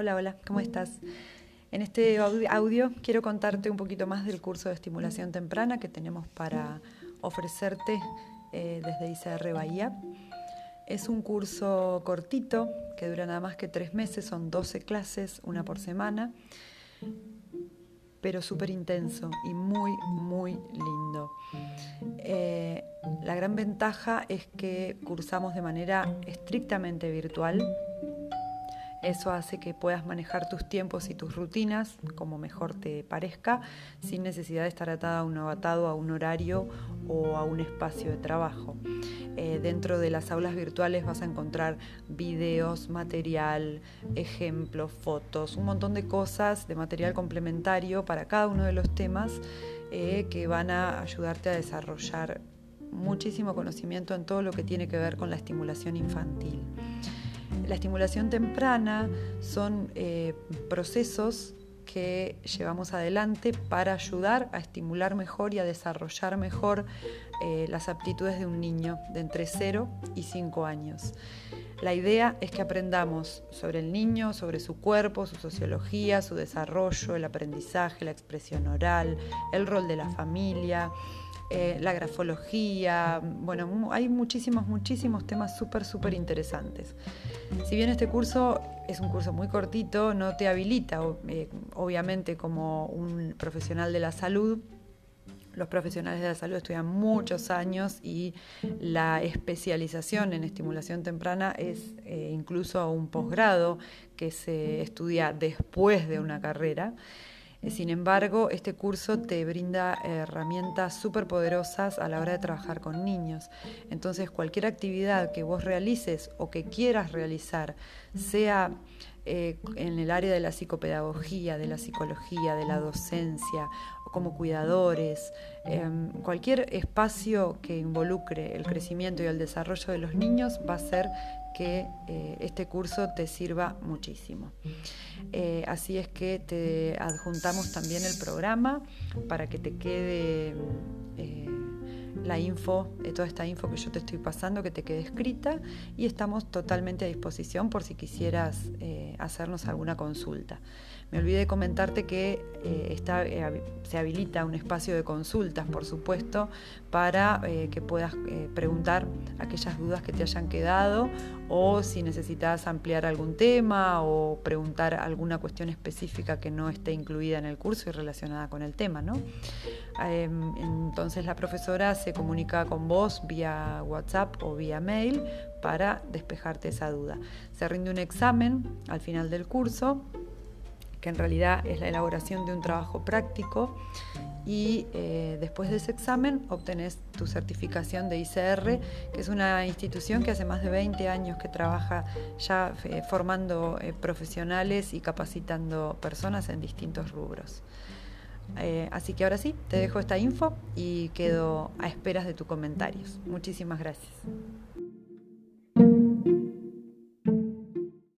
Hola, hola, ¿cómo estás? En este audio quiero contarte un poquito más del curso de estimulación temprana que tenemos para ofrecerte eh, desde ICR Bahía. Es un curso cortito que dura nada más que tres meses, son 12 clases, una por semana, pero súper intenso y muy, muy lindo. Eh, la gran ventaja es que cursamos de manera estrictamente virtual eso hace que puedas manejar tus tiempos y tus rutinas como mejor te parezca, sin necesidad de estar atada a un, atado a un horario o a un espacio de trabajo. Eh, dentro de las aulas virtuales vas a encontrar videos, material, ejemplos, fotos, un montón de cosas de material complementario para cada uno de los temas eh, que van a ayudarte a desarrollar muchísimo conocimiento en todo lo que tiene que ver con la estimulación infantil. La estimulación temprana son eh, procesos que llevamos adelante para ayudar a estimular mejor y a desarrollar mejor eh, las aptitudes de un niño de entre 0 y 5 años. La idea es que aprendamos sobre el niño, sobre su cuerpo, su sociología, su desarrollo, el aprendizaje, la expresión oral, el rol de la familia, eh, la grafología, bueno, hay muchísimos, muchísimos temas súper, súper interesantes. Si bien este curso es un curso muy cortito, no te habilita, eh, obviamente, como un profesional de la salud, los profesionales de la salud estudian muchos años y la especialización en estimulación temprana es eh, incluso un posgrado que se estudia después de una carrera. Eh, sin embargo, este curso te brinda herramientas súper poderosas a la hora de trabajar con niños. Entonces, cualquier actividad que vos realices o que quieras realizar, sea eh, en el área de la psicopedagogía, de la psicología, de la docencia, como cuidadores, em, cualquier espacio que involucre el crecimiento y el desarrollo de los niños va a ser que eh, este curso te sirva muchísimo. Eh, así es que te adjuntamos también el programa para que te quede eh, la info, toda esta info que yo te estoy pasando, que te quede escrita y estamos totalmente a disposición por si quisieras hacernos alguna consulta. Me olvidé de comentarte que eh, eh, se habilita un espacio de consultas, por supuesto, para eh, que puedas preguntar aquellas dudas que te hayan quedado o si necesitas ampliar algún tema o preguntar alguna cuestión específica que no esté incluida en el curso y relacionada con el tema. Em, entonces la profesora se comunica con vos vía WhatsApp o vía mail para despejarte esa duda. Se rinde un examen al final del curso que en realidad es la elaboración de un trabajo práctico y eh, después de ese examen obtenés tu certificación de ICR, que es una institución que hace más de 20 años que trabaja ya eh, formando eh, profesionales y capacitando personas en distintos rubros. así que ahora sí, te dejo esta info y quedo a esperas de tus comentarios. Muchísimas gracias.